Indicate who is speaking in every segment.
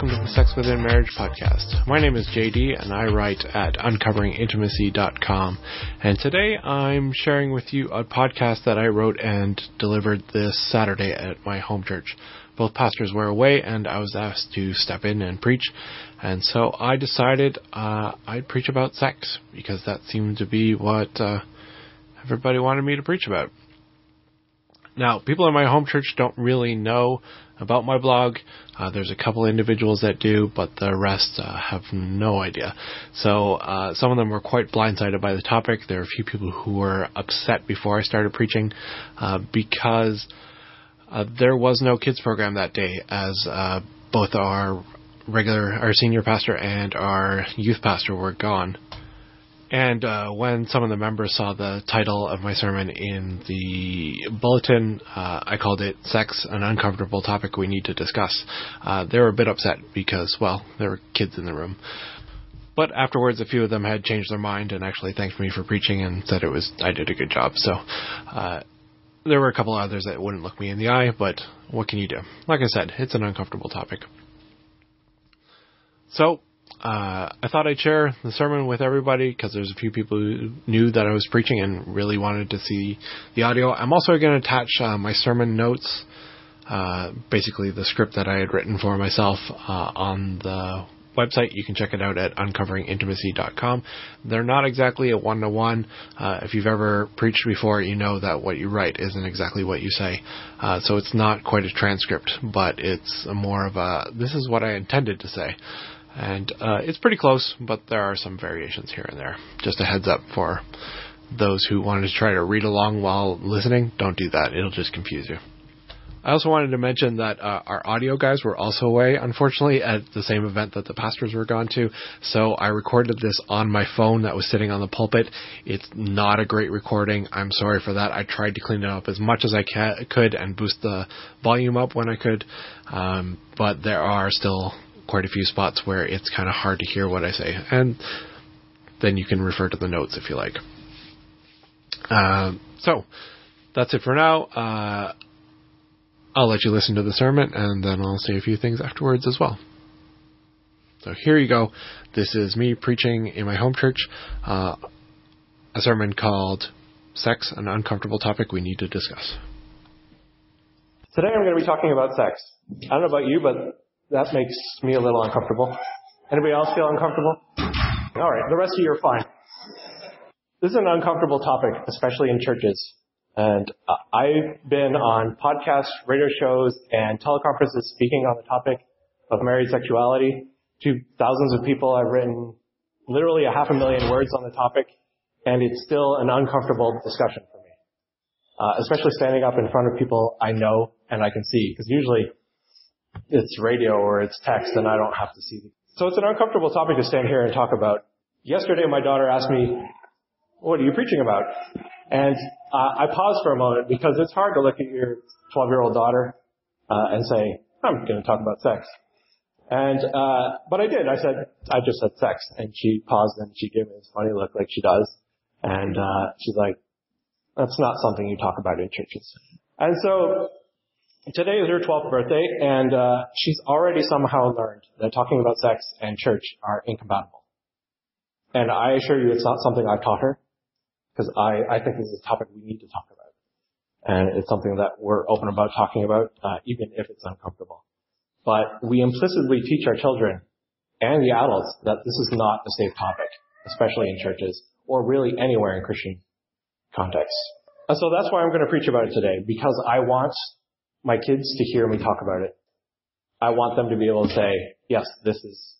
Speaker 1: welcome to the Sex Within Marriage podcast. My name is JD and I write at uncoveringintimacy.com. And today I'm sharing with you a podcast that I wrote and delivered this Saturday at my home church. Both pastors were away and I was asked to step in and preach. And so I decided uh, I'd preach about sex because that seemed to be what uh, everybody wanted me to preach about. Now, people in my home church don't really know about my blog. Uh, there's a couple individuals that do, but the rest uh, have no idea. So uh, some of them were quite blindsided by the topic. There are a few people who were upset before I started preaching uh, because uh, there was no kids program that day, as uh, both our regular, our senior pastor and our youth pastor were gone. And uh, when some of the members saw the title of my sermon in the bulletin, uh, I called it Sex, an Uncomfortable Topic We Need to Discuss. Uh, they were a bit upset because, well, there were kids in the room. But afterwards, a few of them had changed their mind and actually thanked me for preaching and said it was I did a good job. So uh, there were a couple others that wouldn't look me in the eye, but what can you do? Like I said, it's an uncomfortable topic. So uh, I thought I'd share the sermon with everybody because there's a few people who knew that I was preaching and really wanted to see the audio. I'm also going to attach uh, my sermon notes, uh, basically the script that I had written for myself uh, on the website. You can check it out at uncoveringintimacy.com. They're not exactly a one to one. If you've ever preached before, you know that what you write isn't exactly what you say. Uh, so it's not quite a transcript, but it's more of a this is what I intended to say. And uh, it's pretty close, but there are some variations here and there. Just a heads up for those who wanted to try to read along while listening. Don't do that, it'll just confuse you. I also wanted to mention that uh, our audio guys were also away, unfortunately, at the same event that the pastors were gone to. So I recorded this on my phone that was sitting on the pulpit. It's not a great recording. I'm sorry for that. I tried to clean it up as much as I ca- could and boost the volume up when I could, um, but there are still quite a few spots where it's kind of hard to hear what I say, and then you can refer to the notes if you like. Uh, so that's it for now. Uh, I'll let you listen to the sermon, and then I'll say a few things afterwards as well. So here you go. This is me preaching in my home church uh, a sermon called Sex, an Uncomfortable Topic We Need to Discuss. Today I'm going to be talking about sex. I don't know about you, but that makes me a little uncomfortable. Anybody else feel uncomfortable? All right, the rest of you are fine. This is an uncomfortable topic, especially in churches. And I've been on podcasts, radio shows, and teleconferences speaking on the topic of married sexuality to thousands of people. I've written literally a half a million words on the topic, and it's still an uncomfortable discussion for me. Uh, especially standing up in front of people I know and I can see, because usually it's radio or it's text and I don't have to see. So it's an uncomfortable topic to stand here and talk about. Yesterday my daughter asked me, what are you preaching about? And uh, I paused for a moment because it's hard to look at your 12 year old daughter uh, and say, I'm going to talk about sex. And, uh, but I did. I said, I just said sex. And she paused and she gave me this funny look like she does. And, uh, she's like, that's not something you talk about in churches. And so Today is her 12th birthday, and uh, she's already somehow learned that talking about sex and church are incompatible. And I assure you it's not something I've taught her, because I, I think this is a topic we need to talk about. And it's something that we're open about talking about, uh, even if it's uncomfortable. But we implicitly teach our children and the adults that this is not a safe topic, especially in churches, or really anywhere in Christian contexts. And so that's why I'm going to preach about it today, because I want my kids to hear me talk about it. I want them to be able to say, yes, this is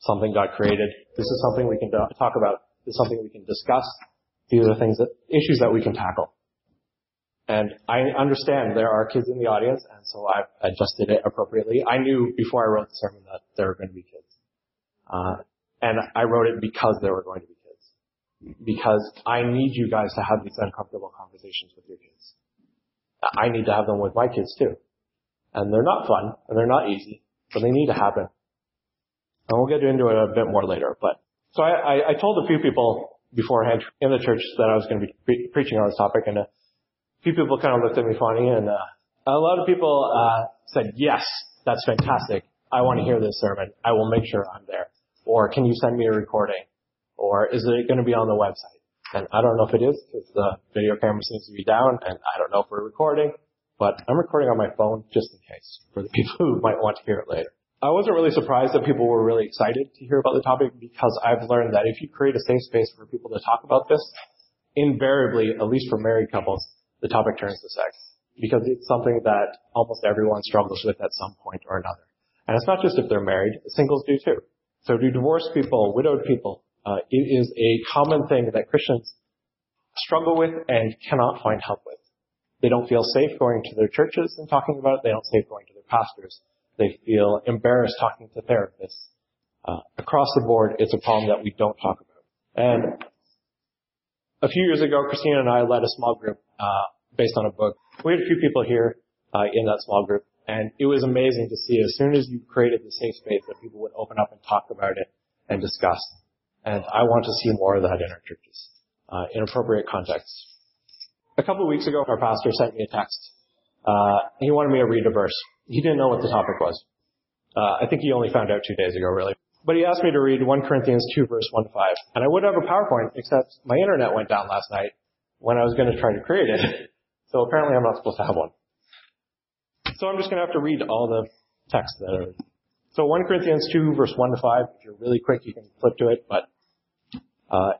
Speaker 1: something God created. This is something we can talk about. This is something we can discuss. These are things that, issues that we can tackle. And I understand there are kids in the audience, and so I've adjusted it appropriately. I knew before I wrote the sermon that there were going to be kids. Uh, and I wrote it because there were going to be kids. Because I need you guys to have these uncomfortable conversations with your kids. I need to have them with my kids too. And they're not fun, and they're not easy, but they need to happen. And we'll get into it a bit more later. But so I, I, I told a few people beforehand in the church that I was going to be pre- preaching on this topic, and a few people kind of looked at me funny, and uh, a lot of people uh, said, "Yes, that's fantastic.
Speaker 2: I want to hear this sermon. I will make sure I'm there. Or can you send me a recording? Or is it going to be on the website? And I don't know if it is because the video camera seems to be down and I don't know if we're recording, but I'm recording on my phone just in case for the people who might want to hear it later. I wasn't really surprised that people were really excited to hear about the topic because I've learned that if you create a safe space for people to talk about this, invariably, at least for married couples, the topic turns to sex. Because it's something that almost everyone struggles with at some point or another. And it's not just if they're married, singles do too. So do divorced people, widowed people, uh, it is a common thing that Christians struggle with and cannot find help with. They don't feel safe going to their churches and talking about it. They don't feel safe going to their pastors. They feel embarrassed talking to therapists. Uh, across the board, it's a problem that we don't talk about. And a few years ago, Christina and I led a small group uh, based on a book. We had a few people here uh, in that small group, and it was amazing to see as soon as you created the safe space that people would open up and talk about it and discuss. And I want to see more of that in our churches, uh, in appropriate contexts. A couple of weeks ago, our pastor sent me a text. Uh, he wanted me to read a verse. He didn't know what the topic was. Uh, I think he only found out two days ago, really. But he asked me to read 1 Corinthians 2 verse 1 to 5. And I would have a PowerPoint, except my internet went down last night when I was going to try to create it. So apparently I'm not supposed to have one. So I'm just going to have to read all the text that are. So 1 Corinthians 2 verse 1 to 5. If you're really quick, you can flip to it. But uh,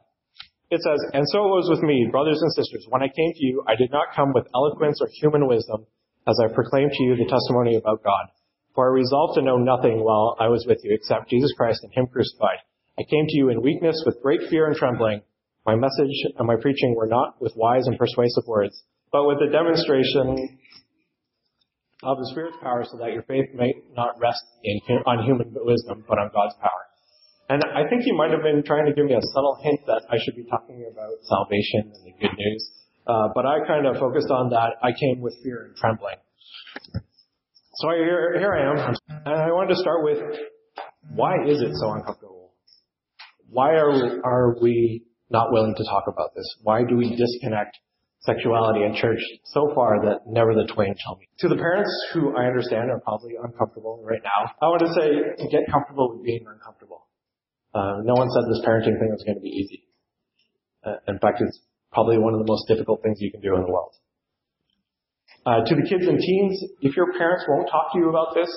Speaker 2: it says, And so it was with me, brothers and sisters. When I came to you, I did not come with eloquence or human wisdom, as I proclaimed to you the testimony about God. For I resolved to know nothing while I was with you except Jesus Christ and Him crucified. I came to you in weakness with great fear and trembling. My message and my preaching were not with wise and persuasive words, but with a demonstration of the Spirit's power so that your faith may not rest in, on human wisdom, but on God's power. And I think you might have been trying to give me a subtle hint that I should be talking about salvation and the good news. Uh, but I kind of focused on that. I came with fear and trembling. So here, here I am, and I wanted to start with why is it so uncomfortable? Why are are we not willing to talk about this? Why do we disconnect sexuality and church so far that never the twain shall meet? To the parents who I understand are probably uncomfortable right now, I want to say get comfortable with being uncomfortable. Uh, no one said this parenting thing was going to be easy. Uh, in fact, it's probably one of the most difficult things you can do in the world. Uh, to the kids and teens, if your parents won't talk to you about this,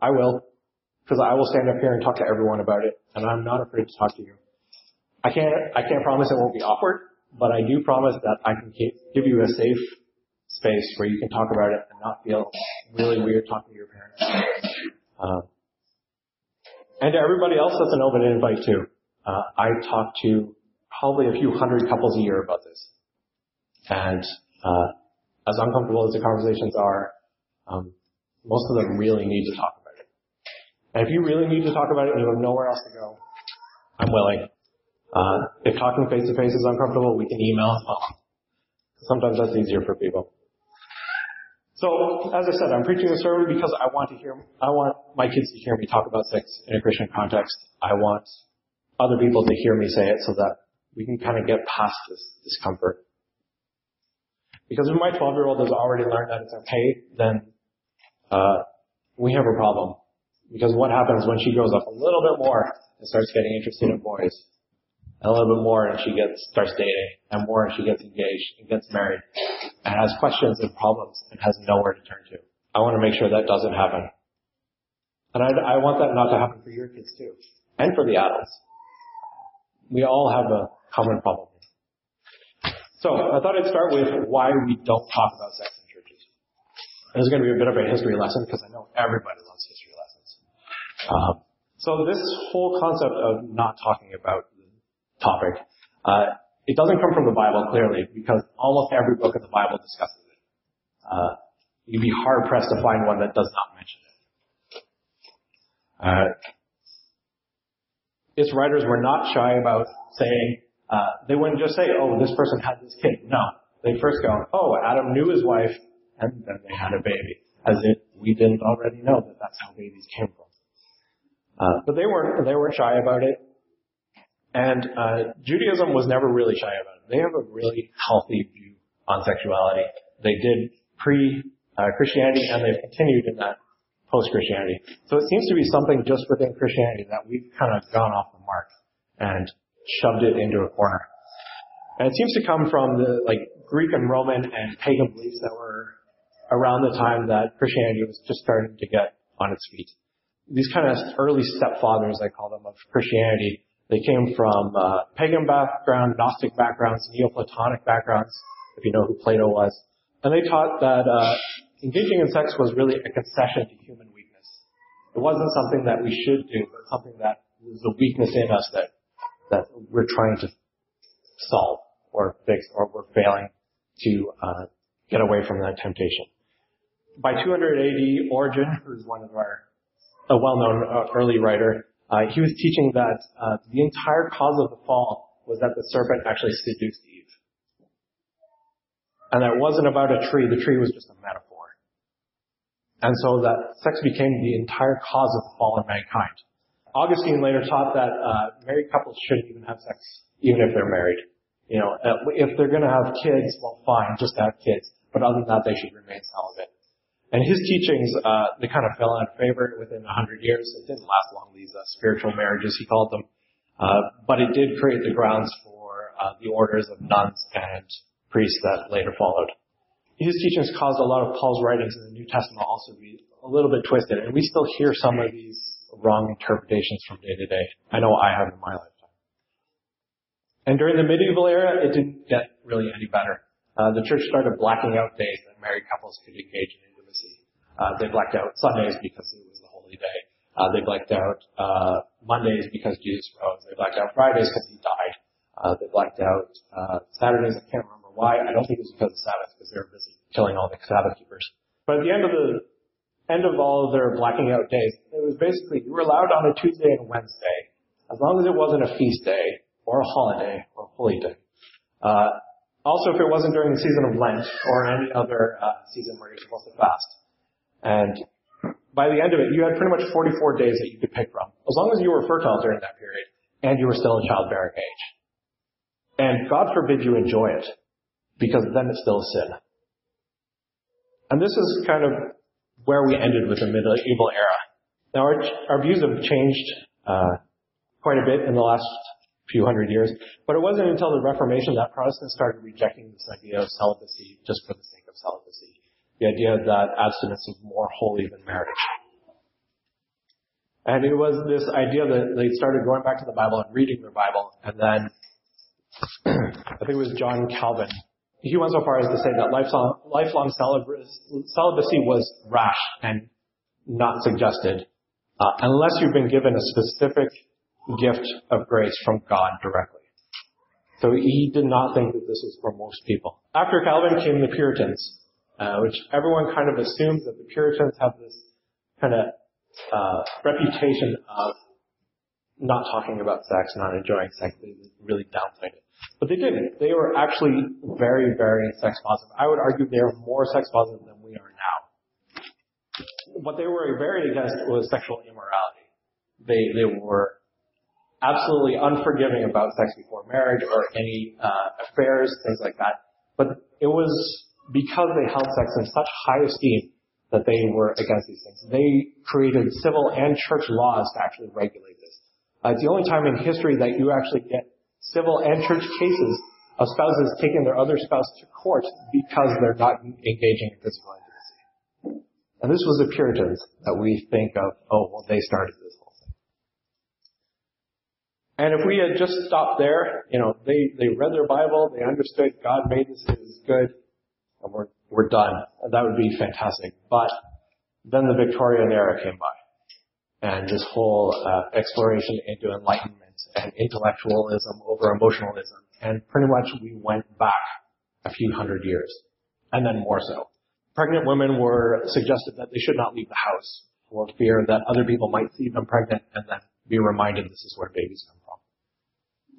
Speaker 2: I will, because I will stand up here and talk to everyone about it, and I'm not afraid to talk to you. I can't, I can't promise it won't be awkward, but I do promise that I can give you a safe space where you can talk about it and not feel really weird talking to your parents. Uh, and to everybody else, that's an open invite too. Uh, I talk to probably a few hundred couples a year about this. And uh, as uncomfortable as the conversations are, um, most of them really need to talk about it. And if you really need to talk about it and you have nowhere else to go, I'm willing. Uh, if talking face to face is uncomfortable, we can email. Sometimes that's easier for people. So, as I said, I'm preaching a sermon because I want to hear, I want my kids to hear me talk about sex in a Christian context. I want other people to hear me say it so that we can kind of get past this discomfort. Because if my 12 year old has already learned that it's okay, then uh, we have a problem. Because what happens when she grows up a little bit more and starts getting interested in boys, a little bit more and she gets starts dating, and more and she gets engaged and gets married, and has questions and problems and has nowhere to turn to. I want to make sure that doesn't happen. And I, I want that not to happen for your kids too, and for the adults. We all have a common problem. So I thought I'd start with why we don't talk about sex in churches. This is going to be a bit of a history lesson because I know everybody loves history lessons. Um, so this whole concept of not talking about topic, uh, it doesn't come from the Bible clearly because almost every book in the Bible discusses it. Uh, you'd be hard pressed to find one that does not mention it. Uh, its writers were not shy about saying uh, they wouldn't just say, oh, this person had this kid. No. They first go, oh, Adam knew his wife, and then they had a baby. As if we didn't already know that that's how babies came from. Uh, but they weren't, they weren't shy about it. And, uh, Judaism was never really shy about it. They have a really healthy view on sexuality. They did pre, uh, and they've continued in that post-Christianity. So it seems to be something just within Christianity that we've kind of gone off the mark and shoved it into a corner. And it seems to come from the like Greek and Roman and pagan beliefs that were around the time that Christianity was just starting to get on its feet. These kind of early stepfathers, I call them, of Christianity, they came from uh, pagan background, Gnostic backgrounds, Neoplatonic backgrounds, if you know who Plato was. And they taught that uh, engaging in sex was really a concession to human weakness. It wasn't something that we should do, but something that was a weakness in us that that we're trying to solve or fix, or we're failing to uh, get away from that temptation. By 200 AD, Origen, who's one of our a well-known uh, early writer, he was teaching that uh, the entire cause of the fall was that the serpent actually seduced Eve, and that wasn't about a tree. The tree was just a metaphor, and so that sex became the entire cause of the fall of mankind. Augustine later taught that uh, married couples shouldn't even have sex, even if they're married. You know, uh, if they're going to have kids, well, fine, just have kids. But other than that, they should remain celibate. And his teachings, uh, they kind of fell out of favor within a hundred years. It didn't last long, these uh, spiritual marriages, he called them. Uh, but it did create the grounds for uh, the orders of nuns and priests that later followed. His teachings caused a lot of Paul's writings in the New Testament also to be a little bit twisted, and we still hear some of these wrong interpretations from day to day. I know I have in my lifetime. And during the medieval era, it didn't get really any better. Uh, the church started blacking out days that married couples could engage in they blacked out Sundays because it was the holy day. Uh, they blacked out uh, Mondays because Jesus rose. They blacked out Fridays because he died. Uh, they blacked out uh, Saturdays. I can't remember why. I don't think it was because of Sabbath because they were busy killing all the Sabbath keepers. But at the end of the end of all of their blacking out days, it was basically you were allowed on a Tuesday and Wednesday as long as it wasn't a feast day or a holiday or a holy day. Uh, also, if it wasn't during the season of Lent or any other uh, season where you're supposed to fast. And by the end of it, you had pretty much 44 days that you could pick from, as long as you were fertile during that period and you were still in childbearing age. And God forbid you enjoy it, because then it's still a sin. And this is kind of where we ended with the medieval era. Now, our, our views have changed uh, quite a bit in the last few hundred years. But it wasn't until the Reformation that Protestants started rejecting this idea of celibacy just for the sake of celibacy. The idea that abstinence is more holy than marriage. And it was this idea that they started going back to the Bible and reading their Bible. And then I think it was John Calvin. He went so far as to say that lifelong, lifelong celibacy was rash and not suggested uh, unless you've been given a specific gift of grace from God directly. So he did not think that this was for most people. After Calvin came the Puritans, uh, which everyone kind of assumes that the Puritans have this kind of uh, reputation of not talking about sex, not enjoying sex. They really downplayed it. But they didn't. They were actually very, very sex positive. I would argue they are more sex positive than we are now. What they were very against was sexual immorality. They, they were absolutely unforgiving about sex before marriage or any uh, affairs, things like that. But it was because they held sex in such high esteem that they were against these things. They created civil and church laws to actually regulate this. Uh, it's the only time in history that you actually get civil and church cases of spouses taking their other spouse to court because they're not engaging in physical intimacy. And this was the Puritans that we think of, oh, well, they started this. Whole thing. And if we had just stopped there, you know, they, they read their Bible, they understood God made this, it was good, and we're, we're done. That would be fantastic. But then the Victorian era came by. And this whole uh, exploration into enlightenment and intellectualism over emotionalism. And pretty much we went back a few hundred years. And then more so. Pregnant women were suggested that they should not leave the house for fear that other people might see them pregnant and then be reminded this is where babies come from.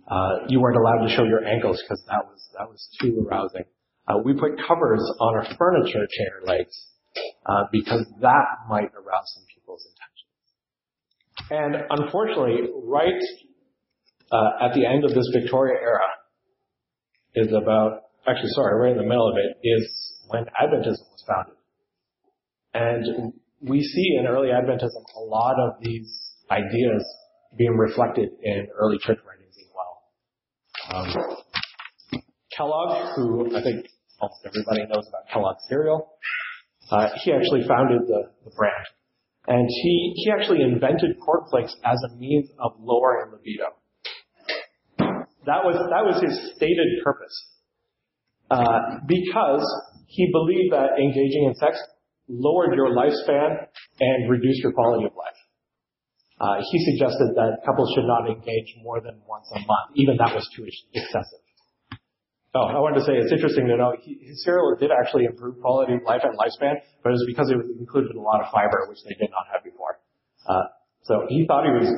Speaker 2: Uh, you weren't allowed to show your ankles because that was that was too arousing. Uh, we put covers on our furniture chair legs uh, because that might arouse some people's intentions. And unfortunately, right uh, at the end of this Victoria era is about actually sorry, right in the middle of it is when Adventism was founded. And we see in early Adventism a lot of these ideas being reflected in early church writings as well. Um, Kellogg, who I think almost everybody knows about Kellogg cereal, uh, he actually founded the, the brand. And he, he actually invented cornflakes as a means of lowering libido. That was, that was his stated purpose. Uh, because he believed that engaging in sex lowered your lifespan and reduced your quality of life. Uh, he suggested that couples should not engage more than once a month. Even that was too excessive. Oh, I wanted to say it's interesting to know his cereal did actually improve quality of life and lifespan, but it was because it included a lot of fiber, which they did not have before. Uh, so he thought he was,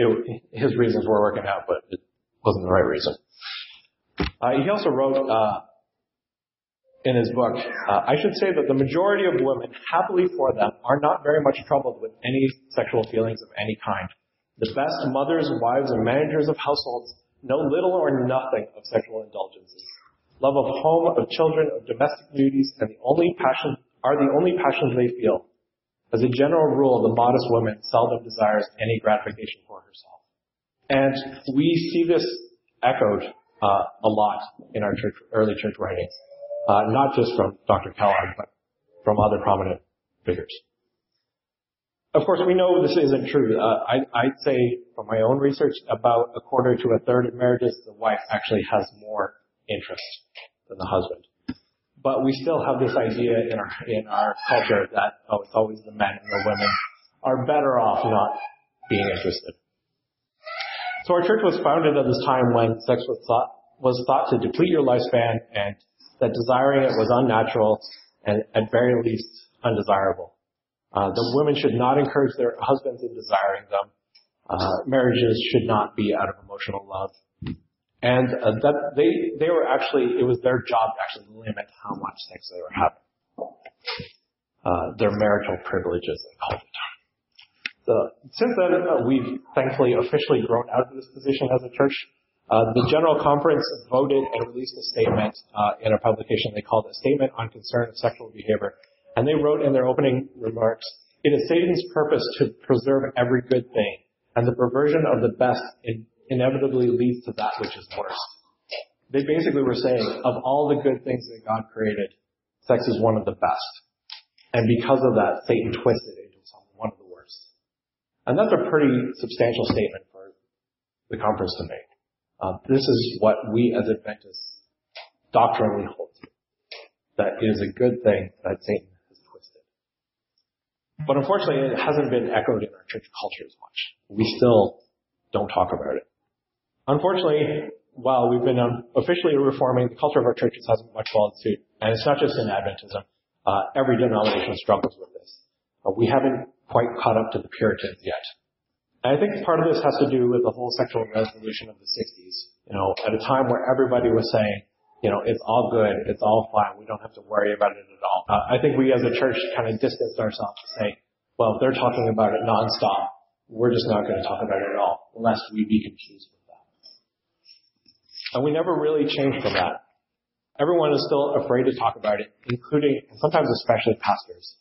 Speaker 2: it, his reasons were working out, but it wasn't the right reason. Uh, he also wrote uh, in his book, uh, I should say that the majority of women, happily for them, are not very much troubled with any sexual feelings of any kind. The best mothers, wives, and managers of households know little or nothing of sexual indulgences. Love of home, of children, of domestic duties, and the only passion are the only passions they feel. As a general rule, the modest woman seldom desires any gratification for herself. And we see this echoed uh, a lot in our church, early church writings uh, not just from Dr. Kellogg, but from other prominent figures. Of course, we know this isn't true. Uh, I, I'd say from my own research, about a quarter to a third of marriages, the wife actually has more interest than the husband. But we still have this idea in our in our culture that oh, it's always the men and the women are better off not being interested. So our church was founded at this time when sex was thought was thought to deplete your lifespan and that desiring it was unnatural and at very least undesirable. Uh, the women should not encourage their husbands in desiring them. Uh, marriages should not be out of emotional love. And uh, that they they were actually it was their job to actually limit how much sex they were having. Uh, their marital privileges, they called it. So since then, uh, we've thankfully officially grown out of this position as a church. Uh, the General Conference voted and released a statement uh, in a publication they called a Statement on Concern of Sexual Behavior. And they wrote in their opening remarks, it is Satan's purpose to preserve every good thing, and the perversion of the best in- inevitably leads to that which is worse. They basically were saying, of all the good things that God created, sex is one of the best. And because of that, Satan twisted it into something one of the worst. And that's a pretty substantial statement for the conference to make. Uh, this is what we as Adventists doctrinally hold to. That it is a good thing that Satan. But unfortunately, it hasn't been echoed in our church culture as much. We still don't talk about it. Unfortunately, while we've been um, officially reforming, the culture of our churches hasn't much followed suit. And it's not just in Adventism. Uh, every denomination struggles with this. We haven't quite caught up to the Puritans yet. And I think part of this has to do with the whole sexual revolution of the 60s. You know, at a time where everybody was saying, you know, it's all good, it's all fine, we don't have to worry about it at all. Uh, I think we as a church kind of distanced ourselves to say, well, if they're talking about it nonstop, we're just not going to talk about it at all, lest we be confused with that. And we never really changed from that. Everyone is still afraid to talk about it, including, and sometimes especially pastors.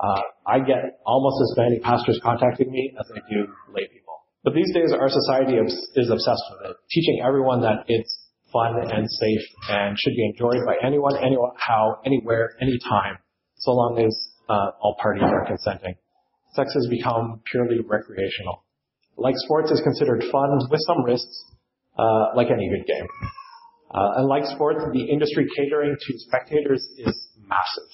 Speaker 2: Uh, I get almost as many pastors contacting me as I do lay people. But these days, our society is obsessed with it, teaching everyone that it's fun and safe and should be enjoyed by anyone, anyone, how, anywhere, anytime, so long as uh, all parties are consenting. Sex has become purely recreational. Like sports is considered fun with some risks, uh, like any good game. Uh, and like sports, the industry catering to spectators is massive.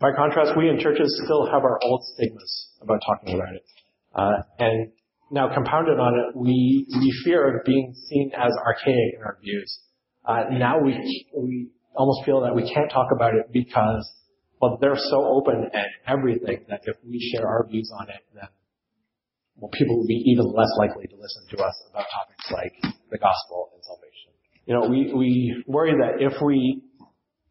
Speaker 2: By contrast, we in churches still have our old stigmas about talking about it. Uh, and now compounded on it, we, we fear of being seen as archaic in our views. Uh, now we, we almost feel that we can't talk about it because, well, they're so open and everything that if we share our views on it, then, well, people will be even less likely to listen to us about topics like the gospel and salvation. You know, we, we worry that if we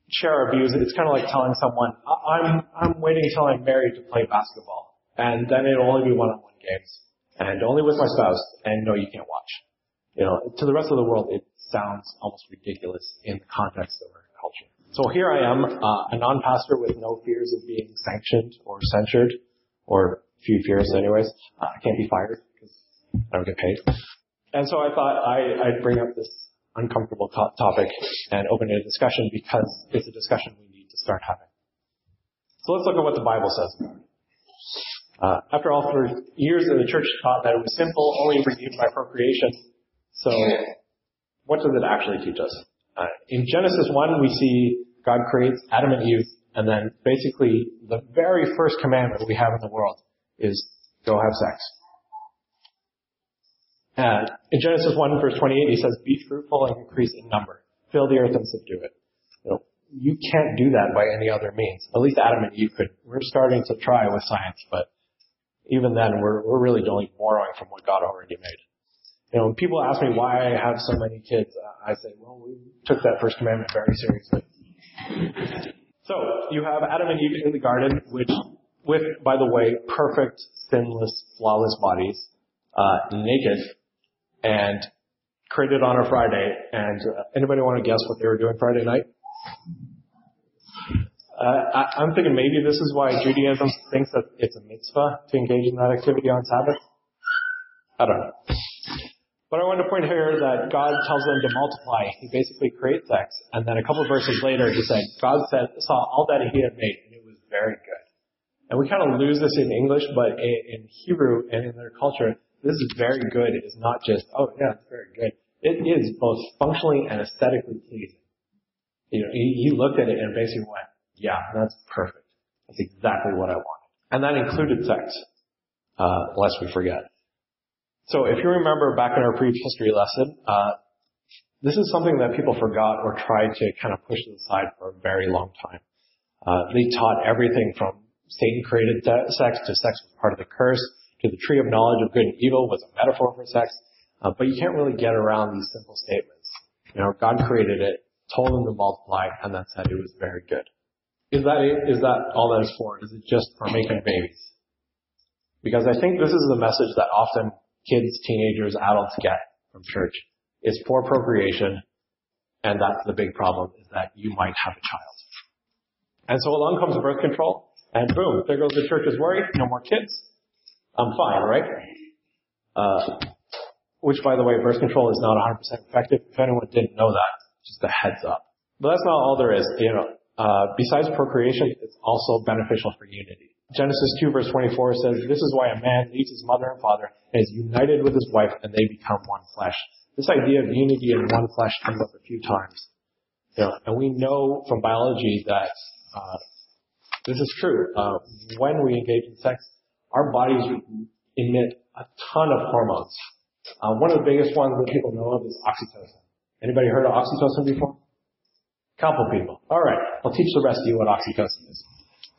Speaker 2: share our views. It's kind of like telling someone, I'm, I'm waiting until I'm married to play basketball. And then it'll only be one-on-one games. And only with my spouse. And no, you can't watch. You know, to the rest of the world, it sounds almost ridiculous in the context of our culture. So here I am, uh, a non-pastor with no fears of being sanctioned or censured, or few fears anyways. Uh, I can't be fired because I don't get paid. And so I thought I, I'd bring up this uncomfortable to- topic and open a discussion because it's a discussion we need to start having. So let's look at what the Bible says about it. Uh, after all, for years the church taught that it was simple, only redeemed by procreation. So what does it actually teach us? Uh, in Genesis 1, we see God creates Adam and Eve, and then basically the very first commandment we have in the world is go have sex. And in Genesis 1 verse 28, he says, be fruitful and increase in number. Fill the earth and subdue it. You know, you can't do that by any other means. At least Adam and Eve could. We're starting to try with science, but even then we're, we're really only borrowing from what God already made. You know, when people ask me why I have so many kids, I say, well, we took that first commandment very seriously. So, you have Adam and Eve in the garden, which, with, by the way, perfect, sinless, flawless bodies, uh, naked, and created on a Friday. And uh, anybody want to guess what they were doing Friday night? Uh, I'm thinking maybe this is why Judaism thinks that it's a mitzvah to engage in that activity on Sabbath. I don't know. But I want to point here that God tells them to multiply. He basically creates sex. And then a couple verses later, he said, God said, saw all that he had made, and it was very good. And we kind of lose this in English, but in Hebrew and in their culture, this is very good. It is not just, oh yeah, it's very good. It is both functionally and aesthetically pleasing. You know, he, he looked at it and basically went, yeah, that's perfect. That's exactly what I wanted. And that included sex, uh, lest we forget. So if you remember back in our prehistory lesson, uh, this is something that people forgot or tried to kind of push to the side for a very long time. Uh, they taught everything from Satan created sex to sex was part of the curse to the tree of knowledge of good and evil was a metaphor for sex. Uh, but you can't really get around these simple statements. You know, God created it, told them to multiply, and then said it was very good. Is that it? Is that all that is for? Is it just for making babies? Because I think this is the message that often kids, teenagers, adults get from church. It's for procreation, and that's the big problem, is that you might have a child. And so along comes birth control, and boom, there goes the church's worry, no more kids. I'm fine, right? Uh, which, by the way, birth control is not 100% effective. If anyone didn't know that, just a heads up. But that's not all there is. You know, besides procreation, it's also beneficial for unity. Genesis 2 verse 24 says, This is why a man leaves his mother and father and is united with his wife and they become one flesh. This idea of unity in one flesh comes up a few times. Know, and we know from biology that uh, this is true. Uh, when we engage in sex, our bodies emit a ton of hormones. Uh, one of the biggest ones that people know of is oxytocin. Anybody heard of oxytocin before? Couple people. All right, I'll teach the rest of you what oxytocin is.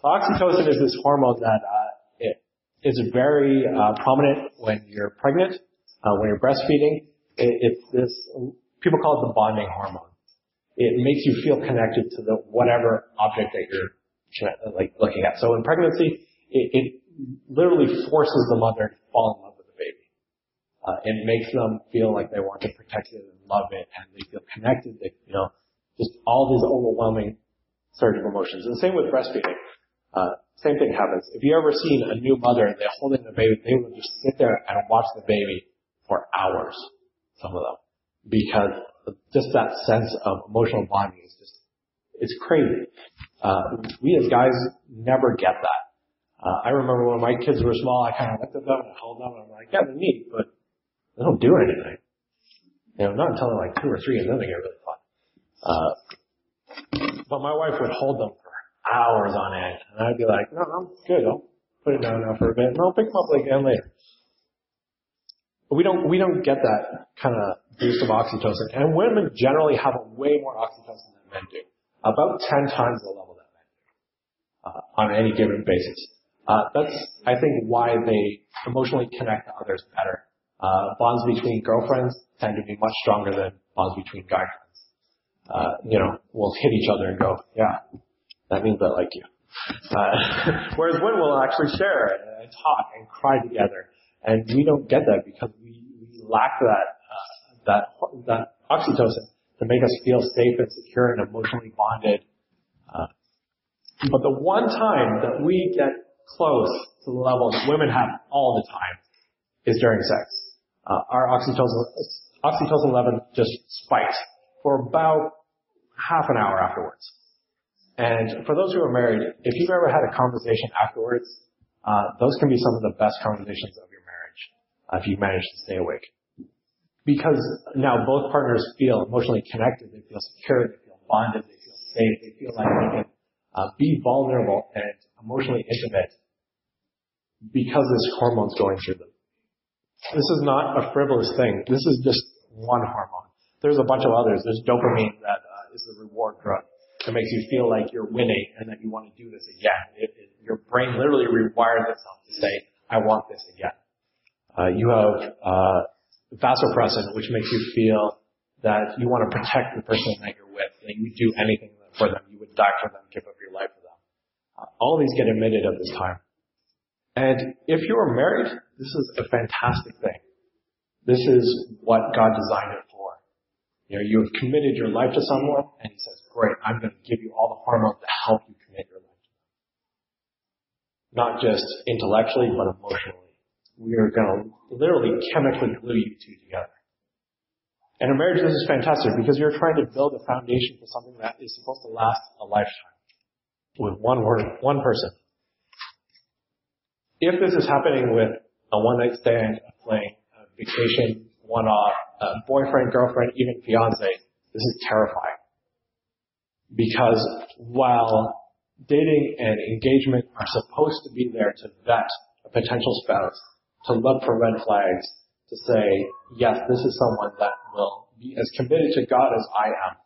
Speaker 2: Oxytocin is this hormone that uh, it is very uh, prominent when you're pregnant, uh, when you're breastfeeding. It, it's this people call it the bonding hormone. It makes you feel connected to the whatever object that you're like looking at. So in pregnancy, it, it literally forces the mother to fall in love with the baby. Uh, it makes them feel like they want to protect it and love it, and they feel connected. They, you know, just all these overwhelming surge of emotions. And same with breastfeeding. Uh, same thing happens. If you ever seen a new mother and they're holding the baby, they will just sit there and watch the baby for hours. Some of them, because just that sense of emotional bonding is just it's crazy. Uh, we as guys never get that. Uh, I remember when my kids were small, I kind of looked at them and held them, and I'm like, yeah, they're neat, but they don't do anything. You know, not until they're like two or three, and then they get really but my wife would hold them for hours on end, and I'd be like, no, I'm good. I'll put it down now for a bit, and I'll pick them up again later. But we don't we don't get that kind of boost of oxytocin, and women generally have a way more oxytocin than men do, about ten times the level that men do uh, on any given basis. Uh, that's I think why they emotionally connect to others better. Uh, bonds between girlfriends tend to be much stronger than bonds between guy friends. Uh, you know, we'll hit each other and go, yeah, that means I like you. Uh, whereas women will actually share and talk and cry together, and we don't get that because we, we lack that uh, that that oxytocin to make us feel safe and secure and emotionally bonded But the one time that we get close to the level that women have all the time is during sex. Uh, our oxytocin, oxytocin level just spikes for about half an hour afterwards. And for those who are married, if you've ever had a conversation afterwards, uh, those can be some of the best conversations of your marriage uh, if you manage to stay awake. Because now both partners feel emotionally connected, they feel secure, they feel bonded, they feel safe, they feel like they can uh, be vulnerable and emotionally intimate because this hormone's going through them. This is not a frivolous thing. This is just one hormone. There's a bunch of others. There's dopamine that is the reward drug that makes you feel like you're winning and that you want to do this again. It, it, your brain literally rewires itself to say, I want this again. Uh, you have uh, vasopressin, which makes you feel that you want to protect the person that you're with, that you do anything for them, you would die for them, give up your life for them. Uh, all these get emitted at this time. And if you are married, this is a fantastic thing. This is what God designed it. You know, you have committed your life to someone, and He says, "Great, I'm going to give you all the hormones to help you commit your life to them." Not just intellectually, but emotionally. We are going to literally chemically glue you two together. And in marriage, this is fantastic because you're trying to build a foundation for something that is supposed to last a lifetime with one word, one person. If this is happening with a one night stand, a fling, a vacation, one off, Uh, boyfriend, girlfriend, even fiance, this is terrifying. Because while dating and engagement are supposed to be there to vet a potential spouse, to look for red flags, to say, yes, this is someone that will be as committed to God as I am,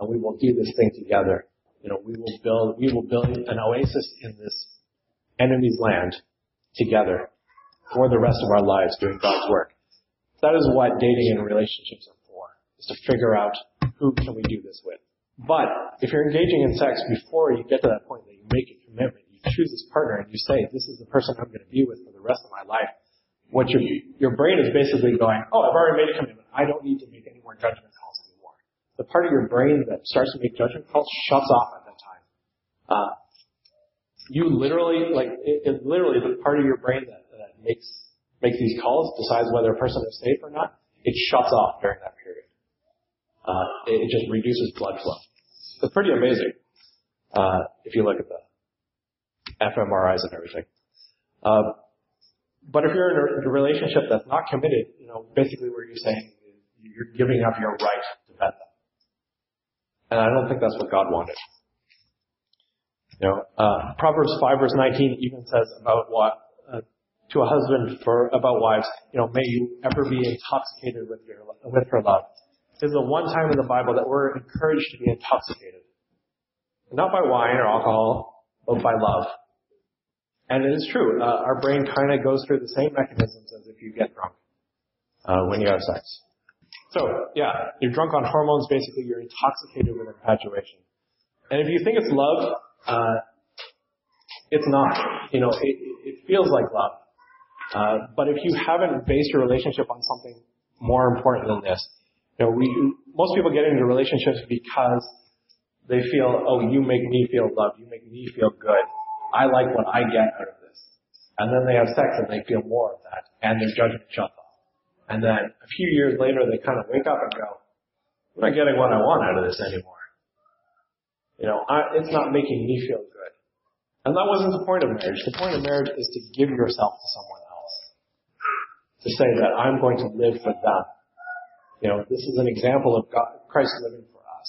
Speaker 2: and we will do this thing together. You know, we will build, we will build an oasis in this enemy's land together for the rest of our lives doing God's work. That is what dating and relationships are for, is to figure out who can we do this with. But if you're engaging in sex before you get to that point that you make a commitment, you choose this partner and you say, this is the person I'm going to be with for the rest of my life, what your, your brain is basically going, oh, I've already made a commitment. I don't need to make any more judgment calls anymore. The part of your brain that starts to make judgment calls shuts off at that time. Uh, you literally, like, it, it literally the part of your brain that, that makes makes these calls, decides whether a person is safe or not, it shuts off during that period. Uh, it, it, just reduces blood flow. It's pretty amazing uh, if you look at the fMRIs and everything. Uh, but if you're in a relationship that's not committed, you know, basically what you're saying is you're giving up your right to vet them. And I don't think that's what God wanted. You know, uh, Proverbs 5 verse 19 even says about what, to a husband for, about wives, you know, may you ever be intoxicated with your, with her love. This is the one time in the Bible that we're encouraged to be intoxicated. Not by wine or alcohol, but by love. And it is true. Uh, our brain kind of goes through the same mechanisms as if you get drunk uh, when you have sex. So, yeah, you're drunk on hormones. Basically, you're intoxicated with infatuation. And if you think it's love, uh, it's not. You know, it, it feels like love. Uh, but if you haven't based your relationship on something more important than this, you know, we most people get into relationships because they feel, oh, you make me feel loved, you make me feel good. I like what I get out of this. And then they have sex and they feel more of that and their judgment shuts off. And then a few years later they kind of wake up and go, I'm not getting what I want out of this anymore. You know, I, it's not making me feel good. And that wasn't the point of marriage. The point of marriage is to give yourself to someone else. To say that I'm going to live for them. You know, this is an example of God, Christ living for us.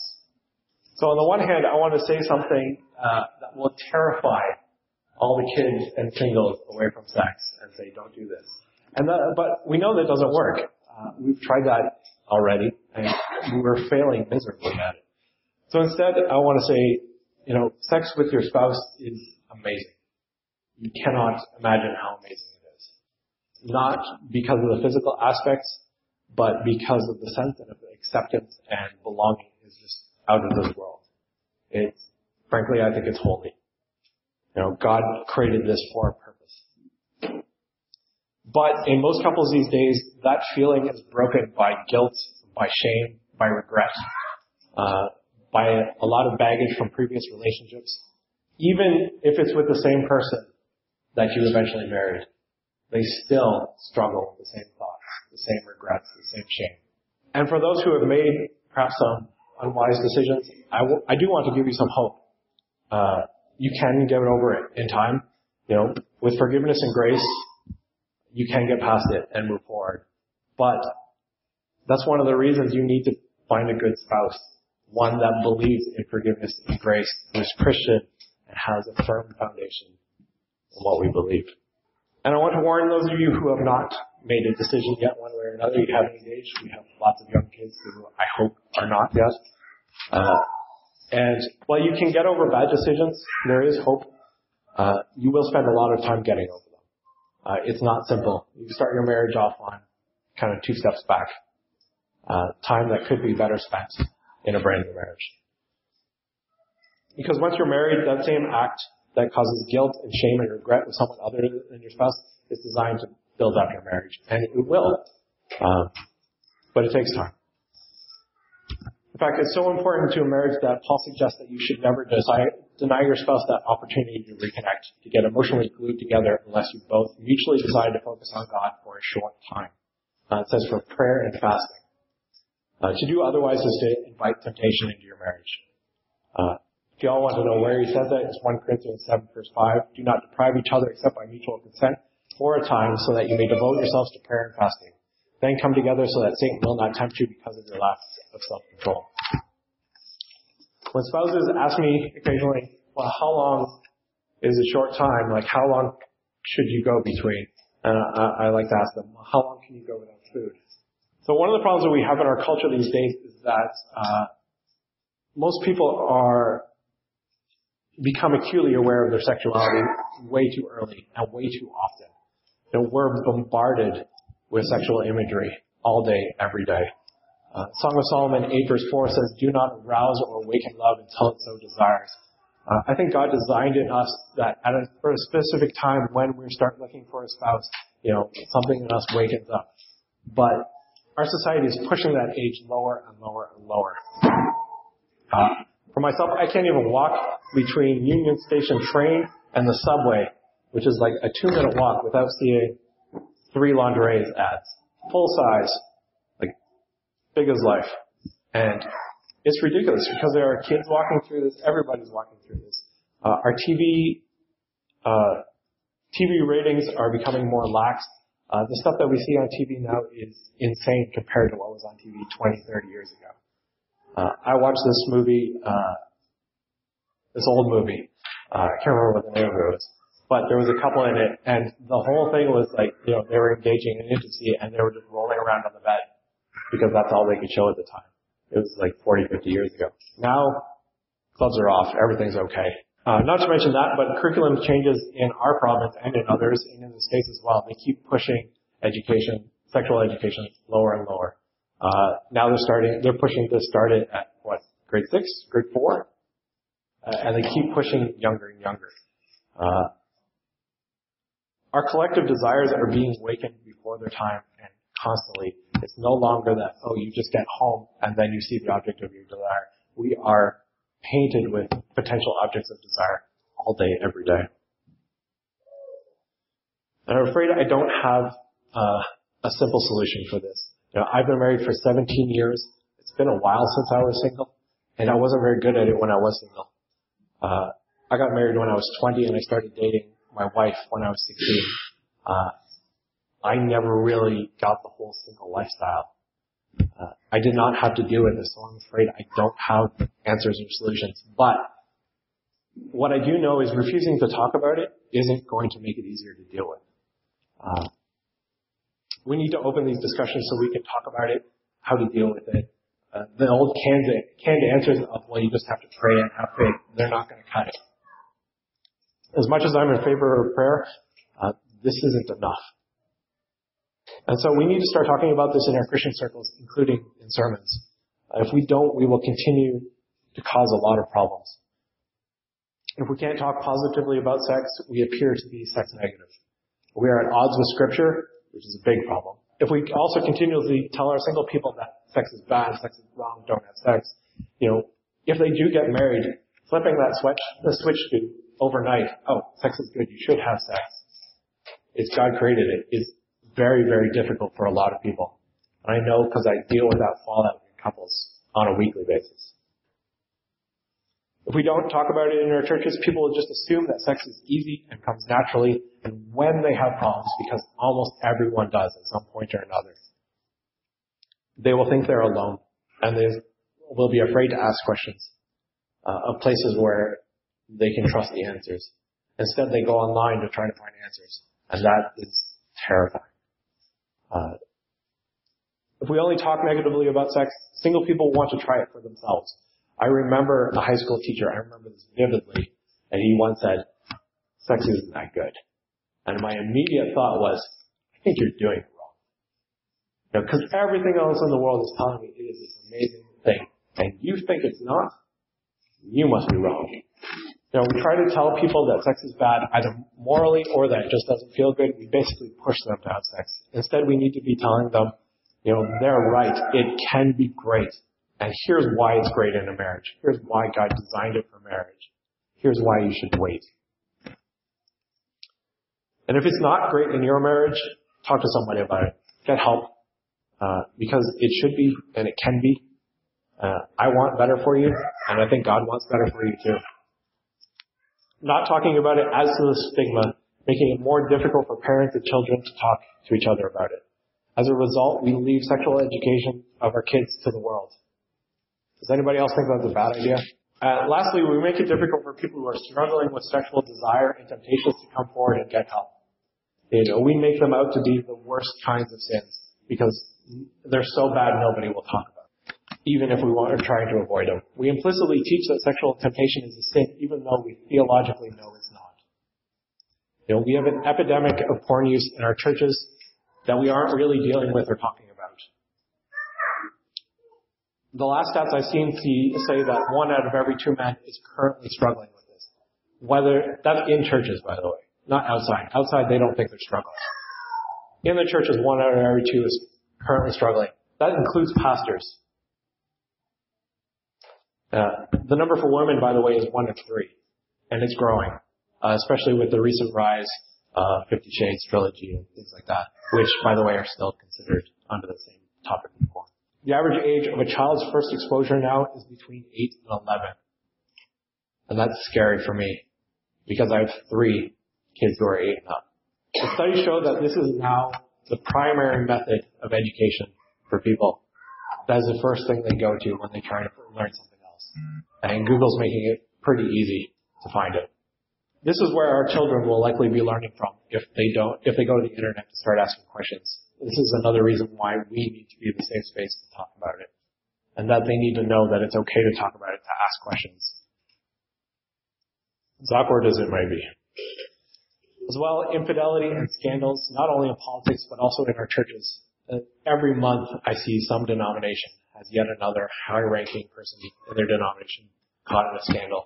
Speaker 2: So on the one hand, I want to say something uh, that will terrify all the kids and singles away from sex and say, don't do this. And that, but we know that doesn't work. Uh, we've tried that already, and we're failing miserably at it. So instead, I want to say, you know, sex with your spouse is amazing. You cannot imagine how amazing. Not because of the physical aspects, but because of the sense of acceptance and belonging is just out of this world. It's, frankly, I think it's holy. You know, God created this for a purpose. But in most couples these days, that feeling is broken by guilt, by shame, by regret, uh, by a lot of baggage from previous relationships, even if it's with the same person that you eventually married, they still struggle with the same thoughts, the same regrets, the same shame. And for those who have made perhaps some unwise decisions, I, w- I do want to give you some hope. Uh, you can get over it in time. You know, with forgiveness and grace, you can get past it and move forward. But that's one of the reasons you need to find a good spouse. One that believes in forgiveness and grace, who is Christian and has a firm foundation in what we believe. And I want to warn those of you who have not made a decision yet one way or another. You haven't engaged. We have lots of young kids who I hope are not yet. Uh, and while you can get over bad decisions, there is hope. Uh, you will spend a lot of time getting over them. Uh, it's not simple. You start your marriage off on kind of two steps back. Uh, time that could be better spent in a brand new marriage. Because once you're married, that same act that causes guilt and shame and regret with someone other than your spouse is designed to build up your marriage. And it will. Um, but it takes time. In fact, it's so important to a marriage that Paul suggests that you should never deny your spouse that opportunity to reconnect, to get emotionally glued together unless you both mutually decide to focus on God for a short time. Uh, it says for prayer and fasting. Uh, to do otherwise is to invite temptation into your marriage. Uh, if you all want to know where he says that, it's 1 Corinthians 7 verse 5. Do not deprive each other except by mutual consent for a time so that you may devote yourselves to prayer and fasting. Then come together so that Satan will not tempt you because of your lack of self-control. When spouses ask me occasionally, well, how long is a short time? Like, how long should you go between? And I, I like to ask them, well, how long can you go without food? So one of the problems that we have in our culture these days is that uh, most people are become acutely aware of their sexuality way too early and way too often. You know, we're bombarded with sexual imagery all day, every day. Uh, Song of Solomon 8 verse 4 says, do not arouse or awaken love until it so desires. Uh, I think God designed in us that at a, for a specific time when we start looking for a spouse, you know, something in us wakens up. But our society is pushing that age lower and lower and lower. Uh, for myself, I can't even walk between Union Station train and the subway, which is like a two minute walk without seeing three lingerie ads. Full size. Like, big as life. And it's ridiculous because there are kids walking through this, everybody's walking through this. Uh, our TV, uh, TV ratings are becoming more lax. Uh, the stuff that we see on TV now is insane compared to what was on TV 20, 30 years ago. Uh, I watched this movie, uh, this old movie. Uh, I can't remember what the name of it was, but there was a couple in it, and the whole thing was like, you know, they were engaging in intimacy, and they were just rolling around on the bed because that's all they could show at the time. It was like 40, 50 years ago. Now, clubs are off, everything's okay. Uh, not to mention that, but curriculum changes in our province and in others, and in the states as well. They keep pushing education, sexual education, lower and lower. Uh, now they're starting, they're pushing to start it at what, grade six, grade four? Uh, and they keep pushing younger and younger. Uh, our collective desires are being awakened before their time and constantly. It's no longer that, oh, you just get home and then you see the object of your desire. We are painted with potential objects of desire all day, every day. And I'm afraid I don't have uh, a simple solution for this. You know, I've been married for 17 years. It's been a while since I was single, and I wasn't very good at it when I was single. Uh, I got married when I was 20, and I started dating my wife when I was 16. Uh, I never really got the whole single lifestyle. Uh, I did not have to deal with this, so I'm afraid I don't have answers or solutions. But what I do know is refusing to talk about it isn't going to make it easier to deal with. Uh, we need to open these discussions so we can talk about it, how to deal with it. Uh, the old canned, canned answers of, well, you just have to pray and have faith, they're not going to cut it. As much as I'm in favor of prayer, uh, this isn't enough. And so we need to start talking about this in our Christian circles, including in sermons. If we don't, we will continue to cause a lot of problems. If we can't talk positively about sex, we appear to be sex negative. We are at odds with Scripture, which is a big problem. If we also continually tell our single people that sex is bad, sex is wrong, don't have sex, you know, if they do get married, flipping that switch, the switch to overnight, oh, sex is good, you should have sex. It's God created. It's very, very difficult for a lot of people. And I know because I deal with that fallout in couples on a weekly basis. If we don't talk about it in our churches, people will just assume that sex is easy and comes naturally, and when they have problems, because almost everyone does at some point or another, they will think they're alone, and they will be afraid to ask questions uh, of places where they can trust the answers. Instead, they go online to try to find answers, and that is terrifying. Uh, if we only talk negatively about sex, single people want to try it for themselves. I remember a high school teacher, I remember this vividly, and he once said, sex isn't that good. And my immediate thought was, I think you're doing it wrong. You know, everything else in the world is telling me it is this amazing thing, and you think it's not, you must be wrong. You know, we try to tell people that sex is bad, either morally or that it just doesn't feel good. We basically push them to have sex. Instead, we need to be telling them, you know, they're right. It can be great. And here's why it's great in a marriage. Here's why God designed it for marriage. Here's why you should wait. And if it's not great in your marriage, talk to somebody about it. Get help. Uh, because it should be and it can be. Uh, I want better for you, and I think God wants better for you too. Not talking about it adds to the stigma, making it more difficult for parents and children to talk to each other about it. As a result, we leave sexual education of our kids to the world. Does anybody else think that's a bad idea? Uh, lastly, we make it difficult for people who are struggling with sexual desire and temptations to come forward and get help. You know, we make them out to be the worst kinds of sins because they're so bad nobody will talk about, even if we want, are trying to avoid them. We implicitly teach that sexual temptation is a sin, even though we theologically know it's not. You know, we have an epidemic of porn use in our churches that we aren't really dealing with or talking the last stats I've seen say that one out of every two men is currently struggling with this. Whether that's in churches, by the way, not outside. Outside, they don't think they're struggling. In the churches, one out of every two is currently struggling. That includes pastors. Uh, the number for women, by the way, is one to three, and it's growing, uh, especially with the recent rise of Fifty Shades trilogy and things like that, which, by the way, are still considered under the same topic before. The average age of a child's first exposure now is between 8 and 11. And that's scary for me because I have three kids who are 8 and up. The studies show that this is now the primary method of education for people. That is the first thing they go to when they try to learn something else. And Google's making it pretty easy to find it. This is where our children will likely be learning from if they don't, if they go to the internet to start asking questions. This is another reason why we need to be in the safe space to talk about it. And that they need to know that it's okay to talk about it, to ask questions. As awkward as it might be. As well, infidelity and scandals, not only in politics, but also in our churches. Every month I see some denomination has yet another high-ranking person in their denomination caught in a scandal.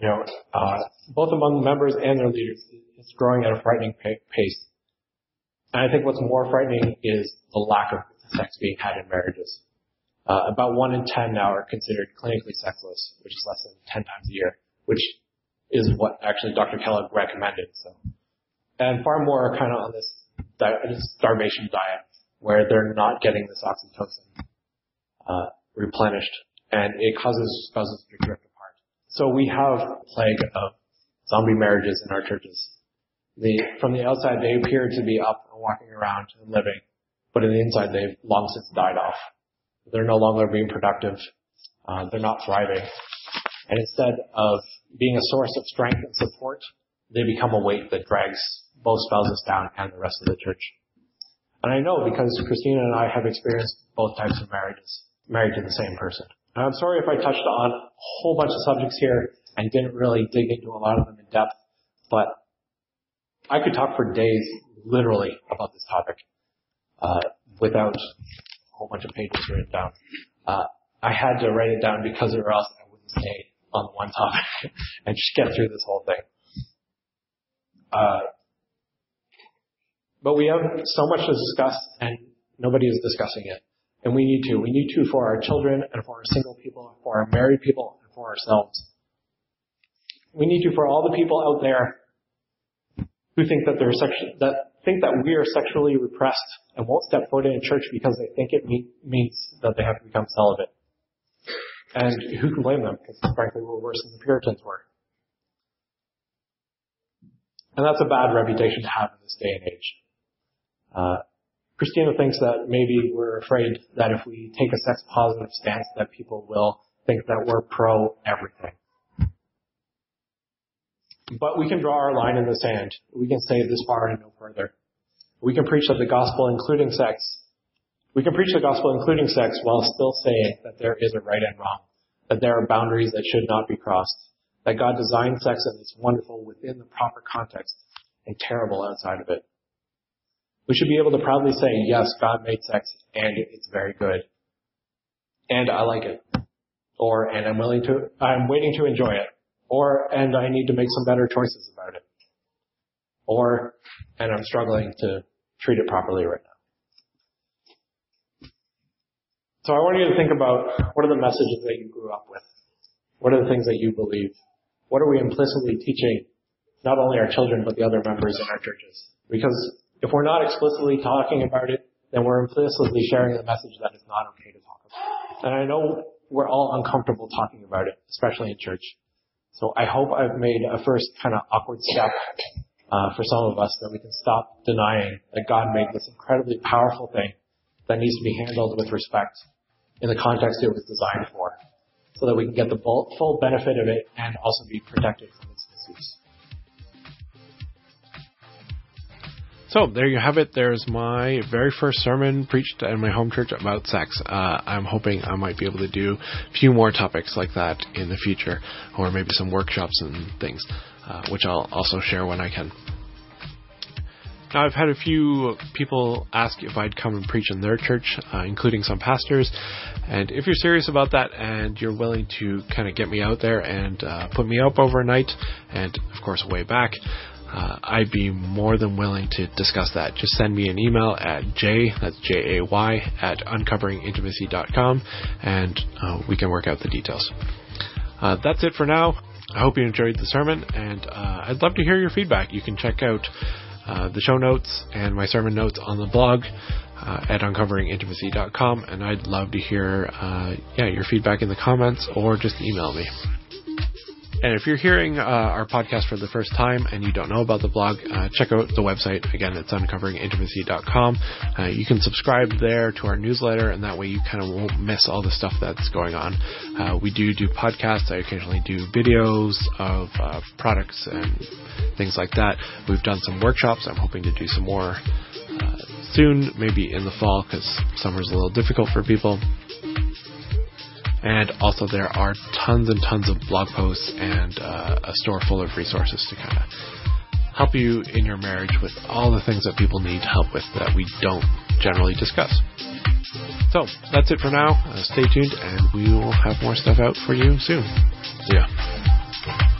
Speaker 2: You know, uh, both among members and their leaders, it's growing at a frightening pace. And I think what's more frightening is the lack of sex being had in marriages. Uh, about one in ten now are considered clinically sexless, which is less than ten times a year, which is what actually Dr. Kellogg recommended. So, and far more are kind of on this, this starvation diet where they're not getting this oxytocin uh, replenished, and it causes spouses to drift apart. So we have a plague of zombie marriages in our churches. From the outside, they appear to be up and walking around and living, but in the inside, they've long since died off. They're no longer being productive. Uh, they're not thriving. And instead of being a source of strength and support, they become a weight that drags both spouses down and the rest of the church. And I know because Christina and I have experienced both types of marriages, married to the same person. And I'm sorry if I touched on a whole bunch of subjects here and didn't really dig into a lot of them in depth, but I could talk for days, literally, about this topic uh, without a whole bunch of pages written down. Uh, I had to write it down because or else I wouldn't stay on the one topic and just get through this whole thing. Uh, but we have so much to discuss, and nobody is discussing it. And we need to. We need to for our children and for our single people, and for our married people, and for ourselves. We need to for all the people out there who think that they're sexual, that think that we are sexually repressed and won't step foot in church because they think it mean, means that they have to become celibate. And who can blame them? Because frankly, we're worse than the Puritans were. And that's a bad reputation to have in this day and age. Uh, Christina thinks that maybe we're afraid that if we take a sex positive stance that people will think that we're pro everything. But we can draw our line in the sand. We can say this far and no further. We can preach that the gospel including sex. We can preach the gospel including sex while still saying that there is a right and wrong, that there are boundaries that should not be crossed, that God designed sex and it's wonderful within the proper context and terrible outside of it. We should be able to proudly say, yes, God made sex and it's very good. And I like it. Or, and I'm willing to, I'm waiting to enjoy it. Or, and I need to make some better choices about it. Or, and I'm struggling to treat it properly right now. So I want you to think about what are the messages that you grew up with? What are the things that you believe? What are we implicitly teaching not only our children but the other members in our churches? Because if we're not explicitly talking about it, then we're implicitly sharing the message that it's not okay to talk about. And I know we're all uncomfortable talking about it, especially in church. So I hope I've made a first kind of awkward step uh, for some of us that we can stop denying that God made this incredibly powerful thing that needs to be handled with respect in the context it was designed for, so that we can get the full benefit of it and also be protected from its misuse.
Speaker 1: So there you have it. There's my very first sermon preached in my home church about sex. Uh, I'm hoping I might be able to do a few more topics like that in the future, or maybe some workshops and things, uh, which I'll also share when I can. Now, I've had a few people ask if I'd come and preach in their church, uh, including some pastors. And if you're serious about that and you're willing to kind of get me out there and uh, put me up overnight, and of course, way back, uh, I'd be more than willing to discuss that. Just send me an email at j, that's J-A-Y, at uncoveringintimacy.com, and uh, we can work out the details. Uh, that's it for now. I hope you enjoyed the sermon, and uh, I'd love to hear your feedback. You can check out uh, the show notes and my sermon notes on the blog uh, at uncoveringintimacy.com, and I'd love to hear yeah your feedback in the comments or just email me. And if you're hearing uh, our podcast for the first time and you don't know about the blog, uh, check out the website. Again, it's uncoveringintimacy.com. Uh, you can subscribe there to our newsletter, and that way you kind of won't miss all the stuff that's going on. Uh, we do do podcasts. I occasionally do videos of uh, products and things like that. We've done some workshops. I'm hoping to do some more uh, soon, maybe in the fall, because summer's a little difficult for people. And also, there are tons and tons of blog posts and uh, a store full of resources to kind of help you in your marriage with all the things that people need help with that we don't generally discuss. So, that's it for now. Uh, stay tuned, and we will have more stuff out for you soon. See ya.